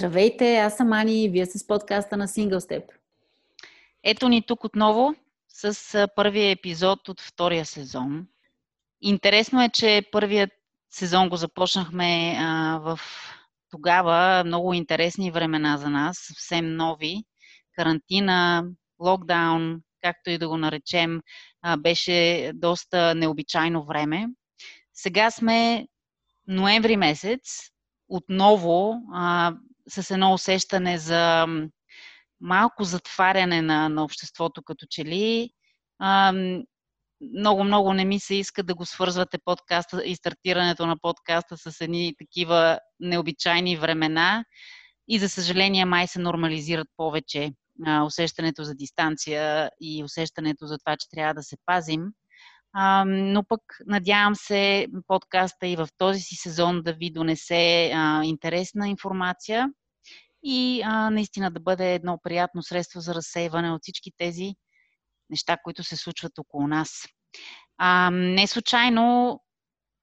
Здравейте, аз съм Ани и вие с подкаста на Single Step. Ето ни тук отново с първия епизод от втория сезон. Интересно е, че първият сезон го започнахме а, в тогава много интересни времена за нас, съвсем нови. Карантина, локдаун, както и да го наречем, а, беше доста необичайно време. Сега сме ноември месец, отново а, с едно усещане за малко затваряне на, на обществото като че ли. А, много, много не ми се иска да го свързвате подкаста и стартирането на подкаста с едни такива необичайни времена. И за съжаление май се нормализират повече а, усещането за дистанция и усещането за това, че трябва да се пазим. А, но пък надявам се подкаста и в този си сезон да ви донесе а, интересна информация и а, наистина да бъде едно приятно средство за разсейване от всички тези неща, които се случват около нас. А, не случайно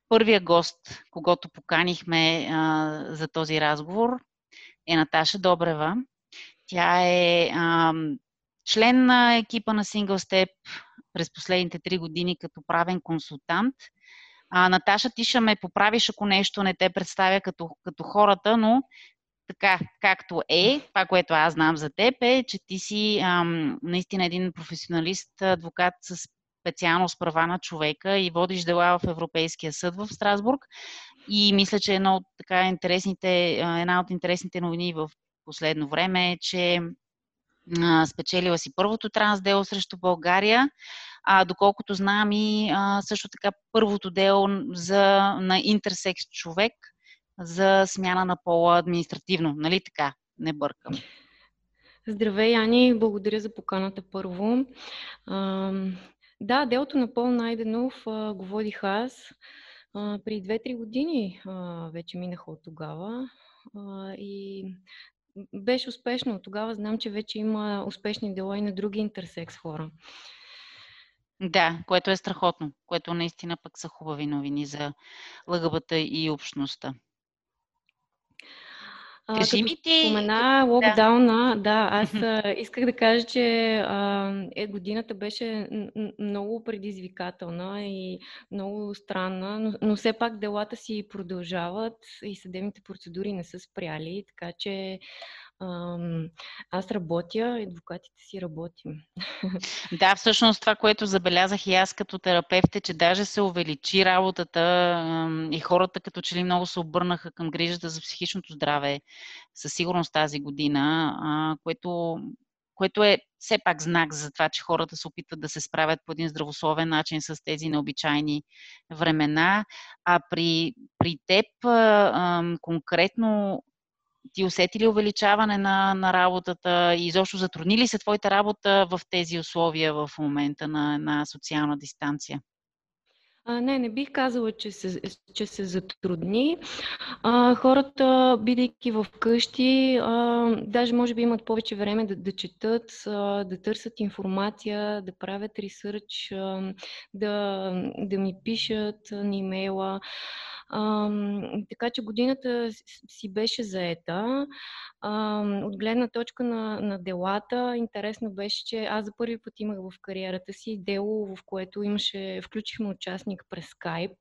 първия гост, когато поканихме а, за този разговор, е Наташа Добрева. Тя е а, член на екипа на Single Step през последните три години като правен консултант. А, Наташа, ти ще ме поправиш, ако нещо не те представя като, като хората, но така както е, това, което аз знам за теб е, че ти си ам, наистина един професионалист, адвокат с специално права на човека и водиш дела в Европейския съд в Страсбург. И мисля, че едно от, така, интересните, една от интересните новини в последно време е, че спечелила си първото трансдело срещу България, а, доколкото знам и а, също така първото дело за, на интерсекс човек – за смяна на пола административно. Нали така? Не бъркам. Здравей, Ани. Благодаря за поканата първо. А, да, делото на Пол Найденов а, го водих аз. А, при 2-3 години а, вече минаха от тогава. А, и беше успешно. Тогава знам, че вече има успешни дела и на други интерсекс хора. Да, което е страхотно, което наистина пък са хубави новини за лъгъбата и общността. Кажи ми ти... Спомена локдауна, да, да аз исках да кажа, че а, е, годината беше много предизвикателна и много странна, но, но все пак делата си продължават и съдебните процедури не са спряли, така че аз работя, адвокатите си работим. Да, всъщност това, което забелязах и аз като терапевт е, че даже се увеличи работата и хората като че ли много се обърнаха към грижата за психичното здраве със сигурност тази година, което, което е все пак знак за това, че хората се опитват да се справят по един здравословен начин с тези необичайни времена. А при, при теб конкретно ти усети ли увеличаване на, на работата и изобщо затрудни ли се твоята работа в тези условия в момента на, на социална дистанция? А, не, не бих казала, че се, че се затрудни. А, хората, бидейки в къщи, а, даже може би имат повече време да, да четат, а, да търсят информация, да правят ресърч, а, да, да ми пишат на имейла. А, така че годината си беше заета. А, от гледна точка на, на делата, интересно беше, че аз за първи път имах в кариерата си дело, в което имаше, включихме участник през скайп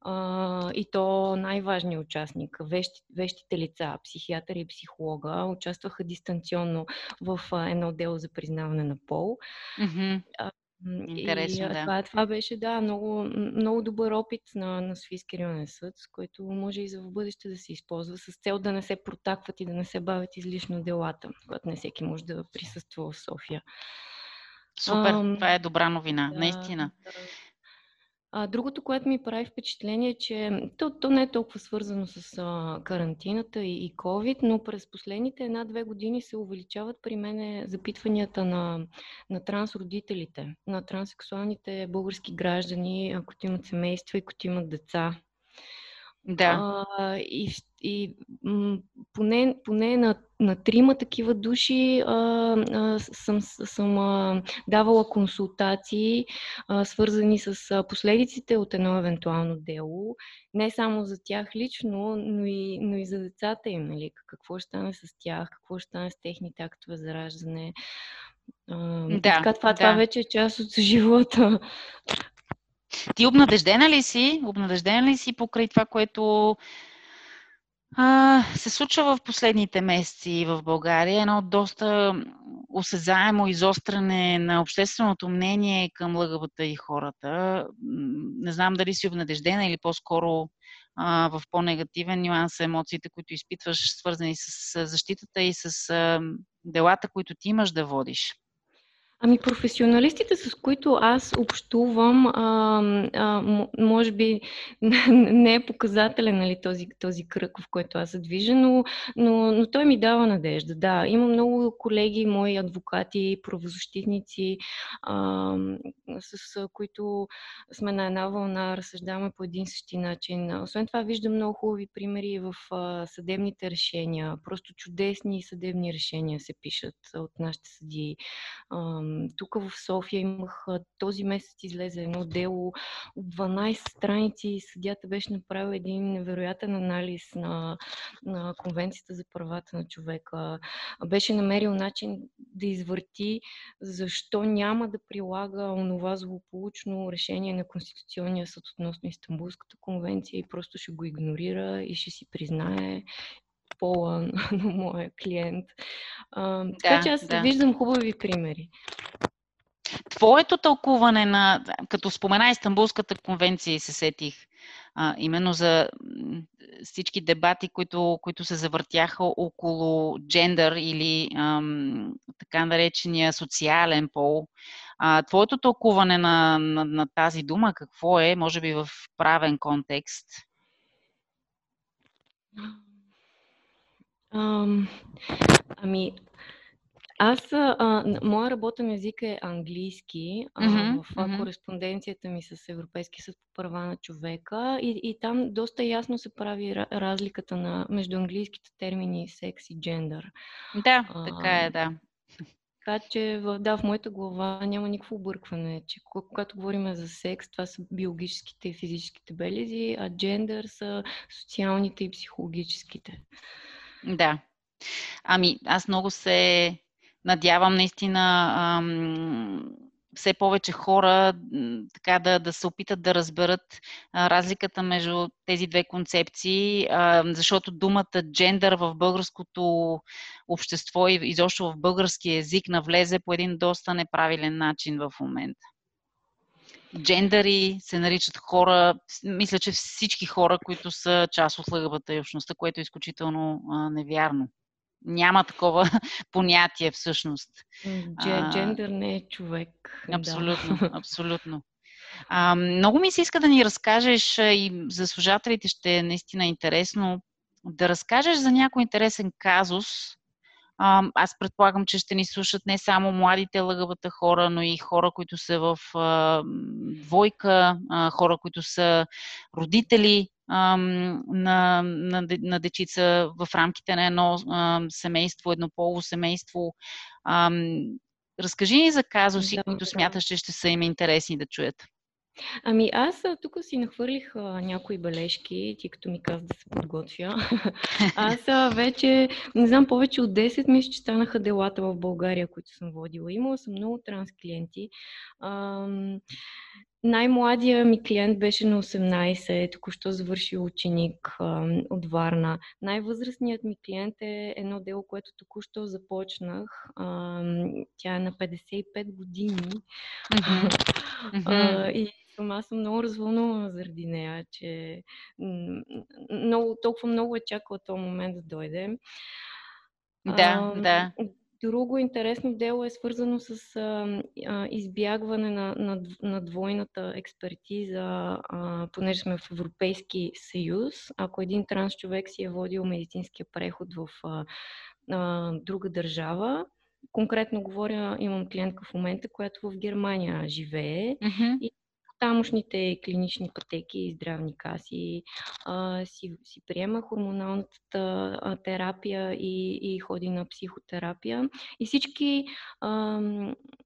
а, и то най-важният участник, вещи, вещите лица, психиатър и психолога, участваха дистанционно в а, едно дело за признаване на пол. Mm-hmm. Интересно, и, да. Това, това беше, да, много, много добър опит на, на Софийски районен съд, с който може и за в бъдеще да се използва, с цел да не се протакват и да не се бавят излишно делата, когато не всеки може да присъства в София. Супер, а, това е добра новина, да, наистина. Да. А, другото, което ми прави впечатление, е, че то, то не е толкова свързано с а, карантината и, и COVID, но през последните една-две години се увеличават при мене запитванията на, на трансродителите, на транссексуалните български граждани, които имат семейства и които имат деца. Да. А, и и м- поне, поне на, на трима такива души а, а, съм, съм а, давала консултации, а, свързани с а, последиците от едно евентуално дело. Не само за тях лично, но и, но и за децата им. Нали? Какво ще стане с тях, какво ще стане с техните актове за раждане. А, да, така, това, да. това вече е част от живота. Ти обнадеждена ли си? Обнадеждена ли си покрай това, което а, се случва в последните месеци в България? Едно доста осезаемо изостряне на общественото мнение към лъгавата и хората. Не знам дали си обнадеждена или по-скоро а, в по-негативен нюанс емоциите, които изпитваш, свързани с защитата и с а, делата, които ти имаш да водиш. Ами професионалистите, с които аз общувам, а, а, може би не е показателен нали, този, този кръг, в който аз се движа, но, но, но той ми дава надежда. Да, има много колеги, мои адвокати, правозащитници, а, с които сме на една вълна, разсъждаваме по един същи начин. Освен това, виждам много хубави примери в а, съдебните решения. Просто чудесни съдебни решения се пишат от нашите съдии тук в София имах този месец излезе едно дело от 12 страници. Съдята беше направил един невероятен анализ на, на Конвенцията за правата на човека. Беше намерил начин да извърти защо няма да прилага онова злополучно решение на Конституционния съд относно Истанбулската конвенция и просто ще го игнорира и ще си признае пола на моя клиент. А, да, така че аз да. виждам хубави примери. Твоето тълкуване на, като спомена Истанбулската конвенция и се сетих, а, именно за всички дебати, които, които се завъртяха около джендър или ам, така наречения социален пол. А, твоето тълкуване на, на, на тази дума какво е, може би в правен контекст? Ам, ами, аз, а, моя работен език е английски. А, mm-hmm, в mm-hmm. кореспонденцията ми с Европейския съд по права на човека и, и там доста ясно се прави разликата на, между английските термини секс и джендър. Да, а, така е, да. Така че, да, в моята глава няма никакво объркване, че когато говорим за секс, това са биологическите и физическите белези, а джендър са социалните и психологическите. Да. Ами, аз много се надявам наистина ам, все повече хора така да, да се опитат да разберат а, разликата между тези две концепции, а, защото думата джендър в българското общество и изобщо в български язик навлезе по един доста неправилен начин в момента джендъри се наричат хора, мисля, че всички хора, които са част от лъгавата и общността, което е изключително а, невярно. Няма такова понятие всъщност. Джендър не е човек. Абсолютно, да. абсолютно. А, много ми се иска да ни разкажеш и за служателите ще е наистина интересно да разкажеш за някой интересен казус, аз предполагам, че ще ни слушат не само младите лъгавата хора, но и хора, които са в двойка, хора, които са родители на, на, на дечица в рамките на едно семейство, еднополо семейство. Разкажи ни за казуси, да, които смяташ, че ще са им интересни да чуят. Ами аз тук си нахвърлих а, някои бележки, ти като ми каза да се подготвя. аз а, вече, не знам, повече от 10 мисля, че станаха делата в България, които съм водила. Имала съм много транс клиенти. Най-младия ми клиент беше на 18, току-що завърши ученик а, от Варна. Най-възрастният ми клиент е едно дело, което току-що започнах. А, тя е на 55 години. Mm-hmm. а, и аз съм много развълнувана заради нея, че много, толкова много е чакала този момент да дойде. Да, а, да. Друго интересно дело е свързано с а, а, избягване на, на, на двойната експертиза, а, понеже сме в Европейски съюз. Ако един транс човек си е водил медицинския преход в а, а, друга държава, конкретно говоря, имам клиентка в момента, която в Германия живее mm-hmm. и тамошните клинични пътеки и здравни каси, а, си, си приема хормоналната терапия и, и ходи на психотерапия. И всички а,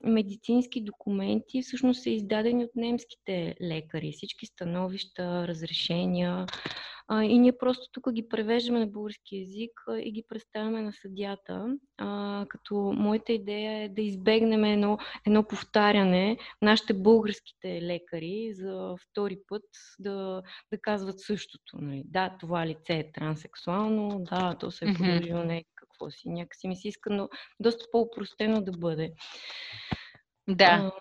медицински документи всъщност са издадени от немските лекари. Всички становища, разрешения, а, и ние просто тук ги превеждаме на български язик а, и ги представяме на съдята. А, като моята идея е да избегнем едно, едно повтаряне нашите българските лекари за втори път да, да казват същото. Нали? Да, това лице е транссексуално, да, то се е продължило mm-hmm. не какво си. Някакси ми се иска, но доста по-упростено да бъде. Да.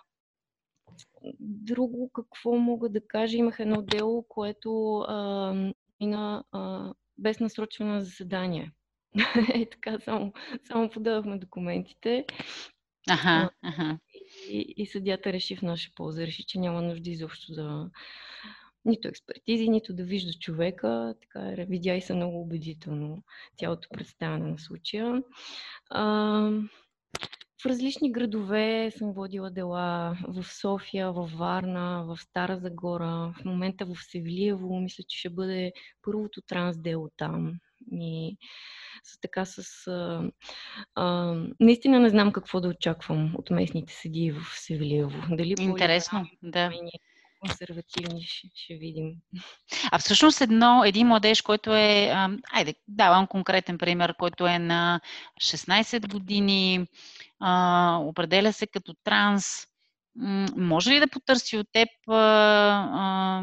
Друго, какво мога да кажа? Имах едно дело, което а, мина а, без насрочване на заседание. е така, само, само подавахме документите. Ага, ага. И, и съдята реши в наша полза. Реши, че няма нужда изобщо да нито експертизи, нито да вижда човека. Така, видя и се много убедително цялото представяне на случая. А, в различни градове съм водила дела в София, в Варна, в Стара Загора, в момента в Севлиево. Мисля, че ще бъде първото трансдело там. И с така с... А, а, наистина не знам какво да очаквам от местните съдии в Севлиево. Дали Интересно, да консервативни, ще, ще видим. А всъщност едно, един младеж, който е, а, айде, давам конкретен пример, който е на 16 години, а, определя се като транс, може ли да потърси от теб а, а,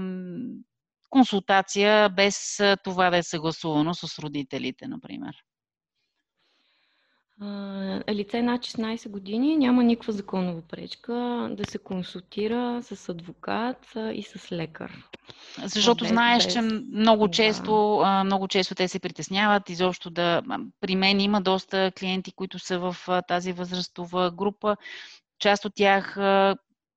консултация без това да е съгласувано с родителите, например? Лице над 16 години няма никаква законова пречка да се консултира с адвокат и с лекар. Защото без, знаеш, без... че много често, да. много често те се притесняват изобщо да... При мен има доста клиенти, които са в тази възрастова група. Част от тях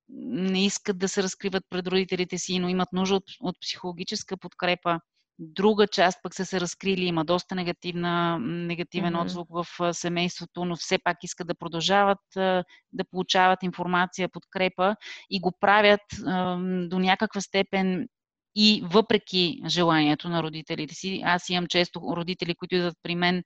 не искат да се разкриват пред родителите си, но имат нужда от, от психологическа подкрепа. Друга част пък са се разкрили, има доста негативна, негативен mm-hmm. отзвук в семейството, но все пак искат да продължават да получават информация, подкрепа и го правят до някаква степен и въпреки желанието на родителите си. Аз имам често родители, които идват при мен,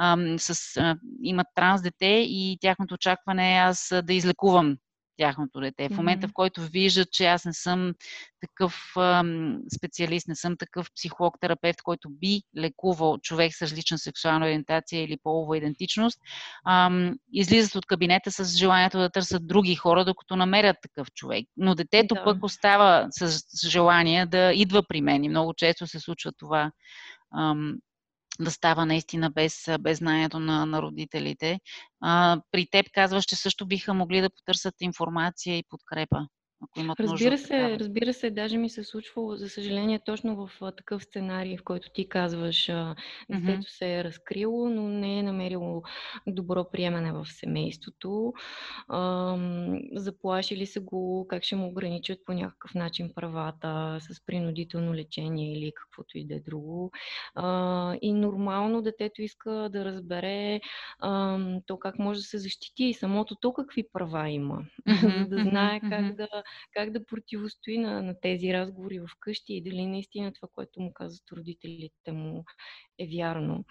ам, с, а, имат транс дете и тяхното очакване е аз да излекувам тяхното дете. В момента, в който виждат, че аз не съм такъв ам, специалист, не съм такъв психолог, терапевт, който би лекувал човек с различна сексуална ориентация или полова идентичност, ам, излизат от кабинета с желанието да търсят други хора, докато намерят такъв човек. Но детето да. пък остава с желание да идва при мен и много често се случва това. Ам, да става наистина без, без знанието на, на родителите. А, при теб казваш, че също биха могли да потърсят информация и подкрепа ако имат разбира нужда. Се, разбира се, даже ми се случва, за съжаление, точно в такъв сценарий, в който ти казваш, детето mm-hmm. се е разкрило, но не е намерило добро приемане в семейството. Заплашили се го, как ще му ограничат по някакъв начин правата, с принудително лечение или каквото и да е друго. И нормално детето иска да разбере то как може да се защити и самото то какви права има, за да знае как да как да противостои на, на тези разговори вкъщи и дали наистина това, което му казват родителите му е вярно.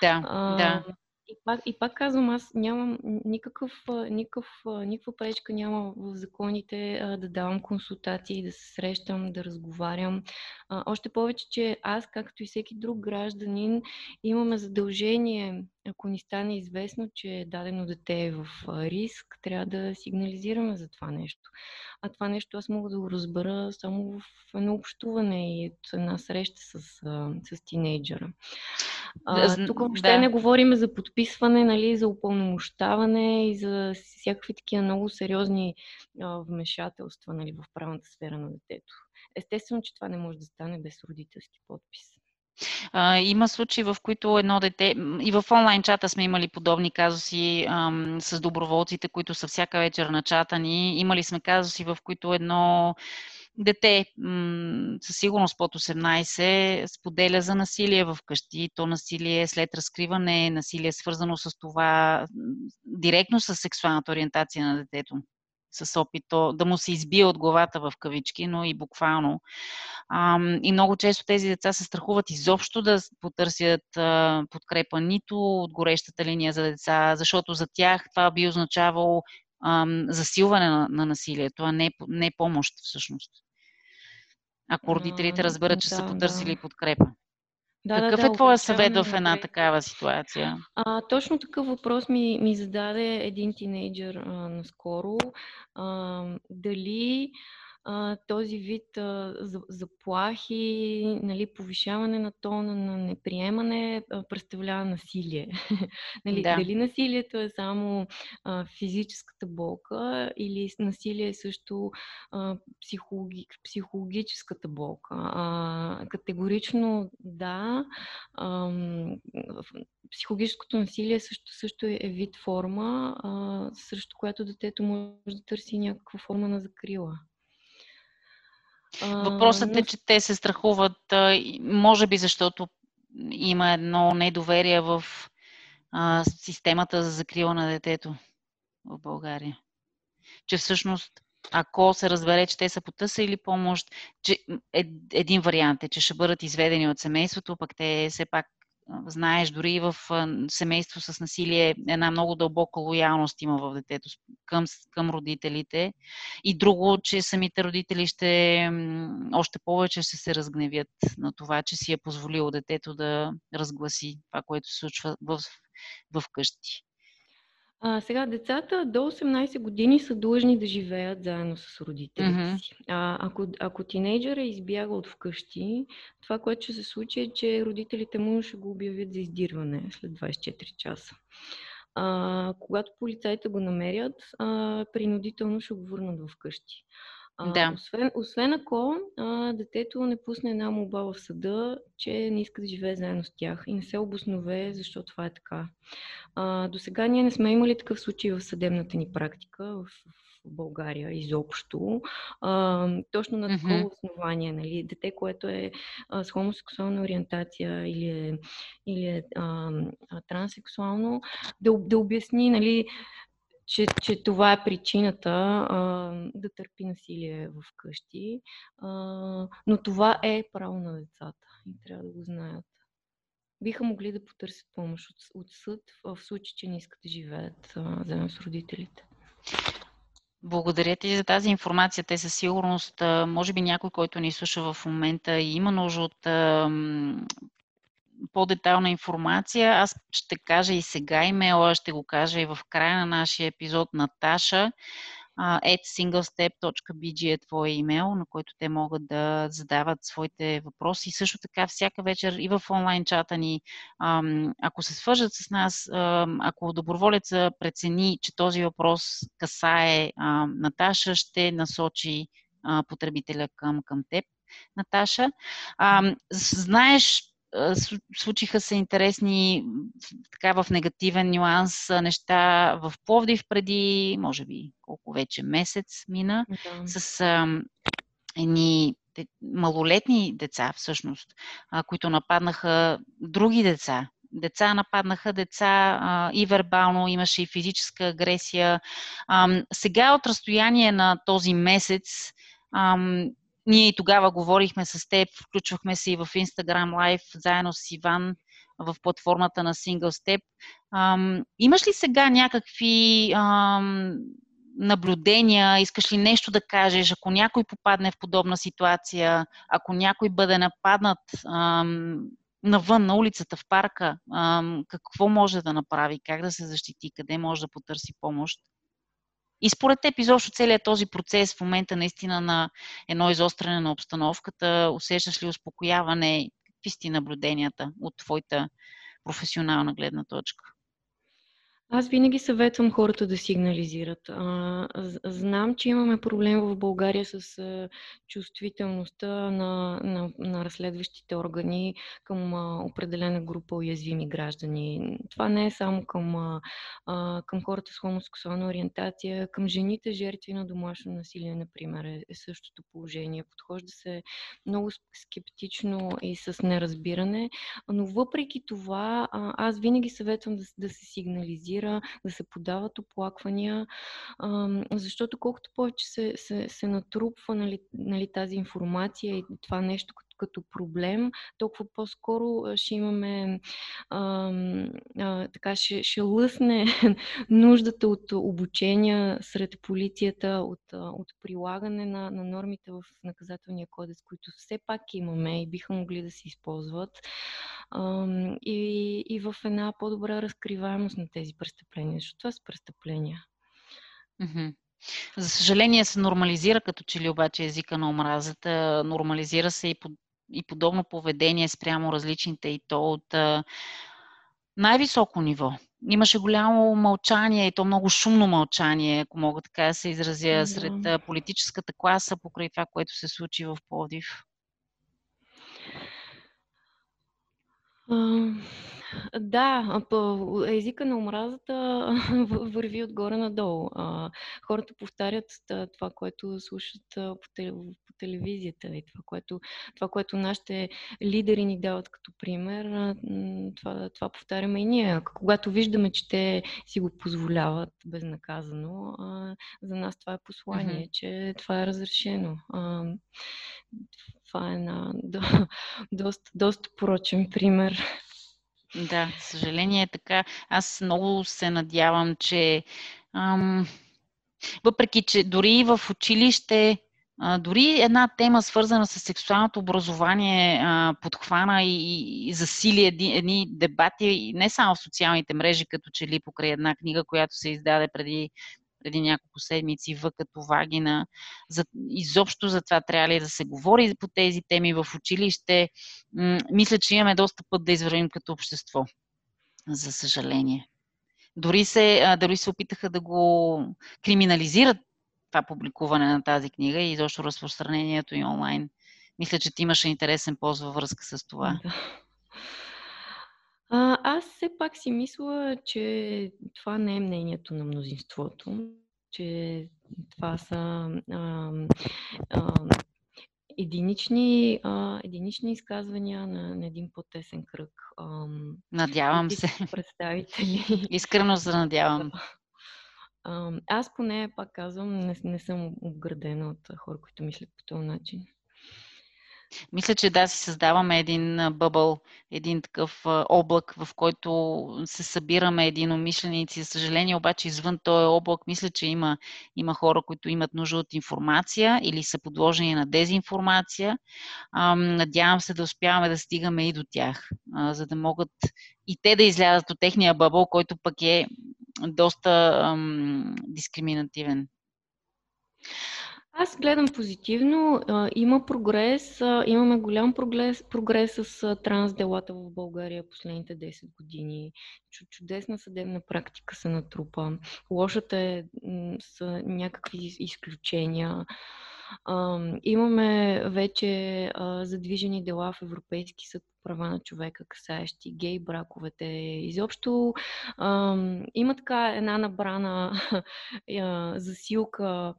Да, а, да. И пак, и пак казвам, аз нямам никакъв, никакъв, никаква пречка няма в законите а, да давам консултации, да се срещам, да разговарям. А, още повече, че аз, както и всеки друг гражданин, имаме задължение, ако ни стане известно, че дадено дете е в риск, трябва да сигнализираме за това нещо. А това нещо аз мога да го разбера само в едно общуване и една среща с, с тинейджера. А, тук въобще да. не говорим за подписване, нали, за упълномощаване и за всякакви такива много сериозни а, вмешателства нали, в правната сфера на детето. Естествено, че това не може да стане без родителски подпис. А, има случаи, в които едно дете, и в онлайн чата сме имали подобни казуси ам, с доброволците, които са всяка вечер на чата ни. Имали сме казуси, в които едно дете м- със сигурност под 18 споделя за насилие в къщи. То насилие след разкриване, насилие свързано с това, директно с сексуалната ориентация на детето. с опит да му се избие от главата в кавички, но и буквално. А, и много често тези деца се страхуват изобщо да потърсят а, подкрепа нито от горещата линия за деца, защото за тях това би означавало а, засилване на, на насилието, а не, не помощ всъщност. Ако родителите разберат, че да, са потърсили да. подкрепа. Да, Какъв да, е да, твоя съвет в една такава ситуация? А, точно такъв въпрос ми, ми зададе един тинейджър а, наскоро. А, дали а, този вид а, заплахи, нали, повишаване на тона на неприемане а, представлява насилие. нали, да. Дали насилието е само а, физическата болка или насилие е също а, психологи, психологическата болка. А, категорично да. А, психологическото насилие също, също е вид форма, а, срещу която детето може да търси някаква форма на закрила. Въпросът е, че те се страхуват, може би защото има едно недоверие в а, системата за закрила на детето в България. Че всъщност, ако се разбере, че те са потъсали помощ, че един вариант е, че ще бъдат изведени от семейството, пък те все пак знаеш, дори в семейство с насилие една много дълбока лоялност има в детето към, към родителите. И друго, че самите родители ще още повече ще се разгневят на това, че си е позволило детето да разгласи това, което се случва в, в къщи. А, сега, децата до 18 години са длъжни да живеят заедно с родителите mm-hmm. си. А, ако, ако тинейджър е избягал от вкъщи, това, което ще се случи е, че родителите му ще го обявят за издирване след 24 часа. А, когато полицайите го намерят, а, принудително ще го върнат в къщи. А, да. освен, освен ако а, детето не пусне една молба в съда, че не иска да живее заедно с тях и не се обоснове защо това е така. А, до сега ние не сме имали такъв случай в съдебната ни практика, в, в България изобщо. А, точно на такова mm-hmm. основание, нали, дете, което е а, с хомосексуална ориентация или е, или е а, а, транссексуално, да, да обясни, нали, че, че това е причината а, да търпи насилие в къщи. А, но това е право на децата и трябва да го знаят. Биха могли да потърсят помощ от, от съд в случай, че не искат да живеят заедно с родителите. Благодаря ти за тази информация. Те със сигурност, може би някой, който ни слуша в момента и има нужда от по-детална информация, аз ще кажа и сега имейла, ще го кажа и в края на нашия епизод Наташа at singlestep.bg е твой имейл, на който те могат да задават своите въпроси. Също така всяка вечер и в онлайн чата ни, ако се свържат с нас, ако доброволеца прецени, че този въпрос касае Наташа, ще насочи потребителя към, към теб. Наташа. знаеш, случиха се интересни, така в негативен нюанс, неща в Пловдив преди, може би, колко вече месец мина, да. с а, едни малолетни деца, всъщност, а, които нападнаха други деца. Деца нападнаха деца а, и вербално, имаше и физическа агресия. А, сега от разстояние на този месец ние и тогава говорихме с теб, включвахме се и в Instagram Live заедно с Иван в платформата на Single Step. Ам, имаш ли сега някакви ам, наблюдения, искаш ли нещо да кажеш, ако някой попадне в подобна ситуация, ако някой бъде нападнат ам, навън, на улицата, в парка, ам, какво може да направи, как да се защити, къде може да потърси помощ? И според теб изобщо целият този процес в момента наистина на едно изостряне на обстановката, усещаш ли успокояване? Какви сте наблюденията от твоята професионална гледна точка? Аз винаги съветвам хората да сигнализират. знам, че имаме проблем в България с чувствителността на, на, на разследващите органи към определена група уязвими граждани. Това не е само към, към хората с хомосексуална ориентация, към жените жертви на домашно насилие, например, е, е същото положение. Подхожда се много скептично и с неразбиране, но въпреки това аз винаги съветвам да, да се сигнализира коментира, да се подават оплаквания, защото колкото повече се, се, се натрупва нали, нали, тази информация и това нещо като проблем, толкова по-скоро ще имаме а, а, така, ще, ще лъсне нуждата от обучения сред полицията, от, от прилагане на, на нормите в наказателния кодекс, които все пак имаме и биха могли да се използват. И, и в една по-добра разкриваемост на тези престъпления, защото това са престъпления. За съжаление се нормализира като че ли обаче езика на омразата, нормализира се и под и подобно поведение спрямо различните и то от най-високо ниво. Имаше голямо мълчание и то много шумно мълчание, ако мога така да се изразя, сред политическата класа покрай това, което се случи в Пловдив. Да, по езика на омразата върви отгоре надолу. Хората повтарят това, което слушат по телевизията и това, което, това, което нашите лидери ни дават като пример, това, това повтаряме и ние. Когато виждаме, че те си го позволяват безнаказано, за нас това е послание, mm-hmm. че това е разрешено. Това е на доста, доста порочен пример. Да, съжаление е така. Аз много се надявам, че ам, въпреки, че дори в училище, дори една тема, свързана с сексуалното образование, подхвана и, и засили едни, едни дебати, не само в социалните мрежи, като че ли покрай една книга, която се издаде преди преди няколко седмици, В като вагина. За, изобщо за това трябва ли да се говори по тези теми в училище. М- мисля, че имаме доста път да извървим като общество. За съжаление. Дори се, дори се опитаха да го криминализират това публикуване на тази книга и изобщо разпространението и онлайн. Мисля, че ти имаше интересен пост във връзка с това. Да. А, аз все пак си мисля, че това не е мнението на мнозинството, че това са а, а, единични, а, единични изказвания на, на един по-тесен кръг. А, Надявам се. Представители. Искрено се надявам. А, аз поне, пак казвам, не, не съм обградена от хора, които мислят по този начин. Мисля, че да, си създаваме един бъбъл, един такъв облак, в който се събираме единомишленици. За съжаление, обаче, извън този облак, мисля, че има, има хора, които имат нужда от информация или са подложени на дезинформация. Надявам се да успяваме да стигаме и до тях, за да могат и те да излязат от техния бъбъл, който пък е доста ам, дискриминативен. Аз гледам позитивно. Има прогрес. Имаме голям прогрес, прогрес с трансделата в България последните 10 години. Чудесна съдебна практика се натрупа. Лошата е с някакви изключения. Имаме вече задвижени дела в Европейски съд права на човека, касаещи гей браковете. Изобщо има така една набрана засилка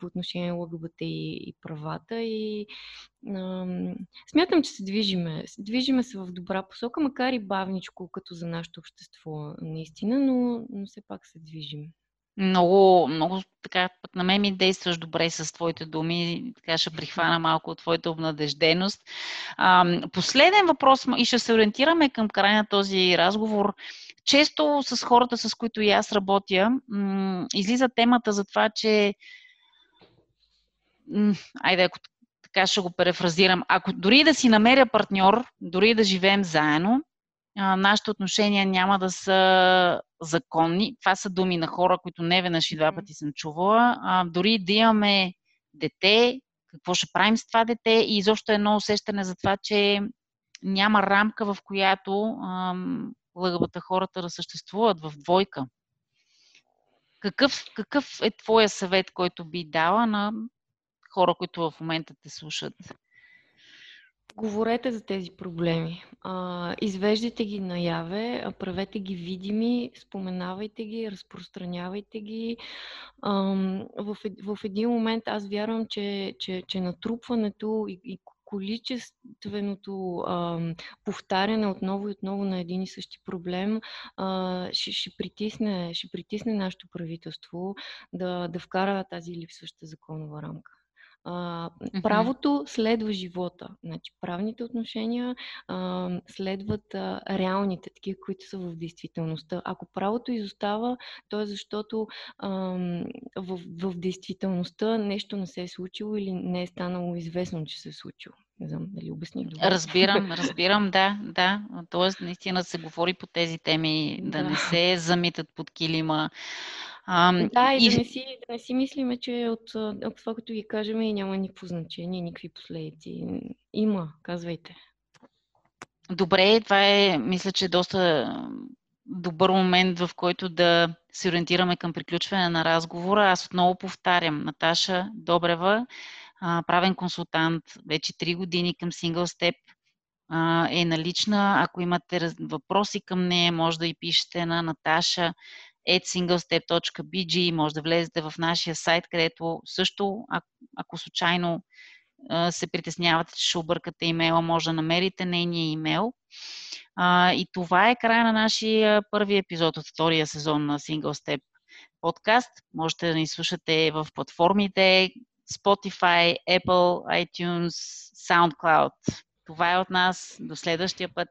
по отношение на ЛГБТ и, и правата и смятам, че се движиме. Движиме се в добра посока, макар и бавничко, като за нашето общество, наистина, но, но все пак се движим. Много, много така, пък на мен ми действаш добре с твоите думи, така ще прихвана малко от твоята обнадежденост. А, последен въпрос и ще се ориентираме към края на този разговор. Често с хората, с които и аз работя, м- излиза темата за това, че м- айде, ако така ще го перефразирам, ако дори да си намеря партньор, дори да живеем заедно, а, нашите отношения няма да са законни. Това са думи на хора, които не веднъж и два пъти съм чувала. А, дори да имаме дете, какво ще правим с това дете и изобщо едно усещане за това, че няма рамка, в която лъгавата хората да съществуват в двойка. Какъв, какъв е твоя съвет, който би дала на хора, които в момента те слушат? Говорете за тези проблеми. А, извеждайте ги наяве, правете ги видими, споменавайте ги, разпространявайте ги. А, в, в един момент аз вярвам, че, че, че натрупването и, и количественото а, повтаряне отново и отново на един и същи проблем а, ще, ще, притисне, ще притисне нашето правителство да, да вкара тази липсваща законова рамка. А, правото следва живота. Значи, правните отношения а, следват а, реалните, такива, които са в действителността. Ако правото изостава, то е защото а, в, в действителността нещо не се е случило или не е станало известно, че се е случило. Не знам дали обясних добре. Разбирам, разбирам, да, да. Тоест, наистина се говори по тези теми, да, да не се замитат под килима. А, да, и, и да, не си, да не си мислиме, че от, от това, като ги кажем, и няма никакво значение, никакви последици. Има, казвайте. Добре, това е, мисля, че е доста добър момент, в който да се ориентираме към приключване на разговора. Аз отново повтарям, Наташа Добрева, правен консултант, вече 3 години към Single Step, е налична. Ако имате въпроси към нея, може да и пишете на Наташа singlestep.bg, може да влезете в нашия сайт, където също, ако, случайно се притеснявате, че ще объркате имейла, може да намерите нейния имейл. И това е края на нашия първи епизод от втория сезон на Single Step подкаст. Можете да ни слушате в платформите Spotify, Apple, iTunes, SoundCloud. Това е от нас. До следващия път.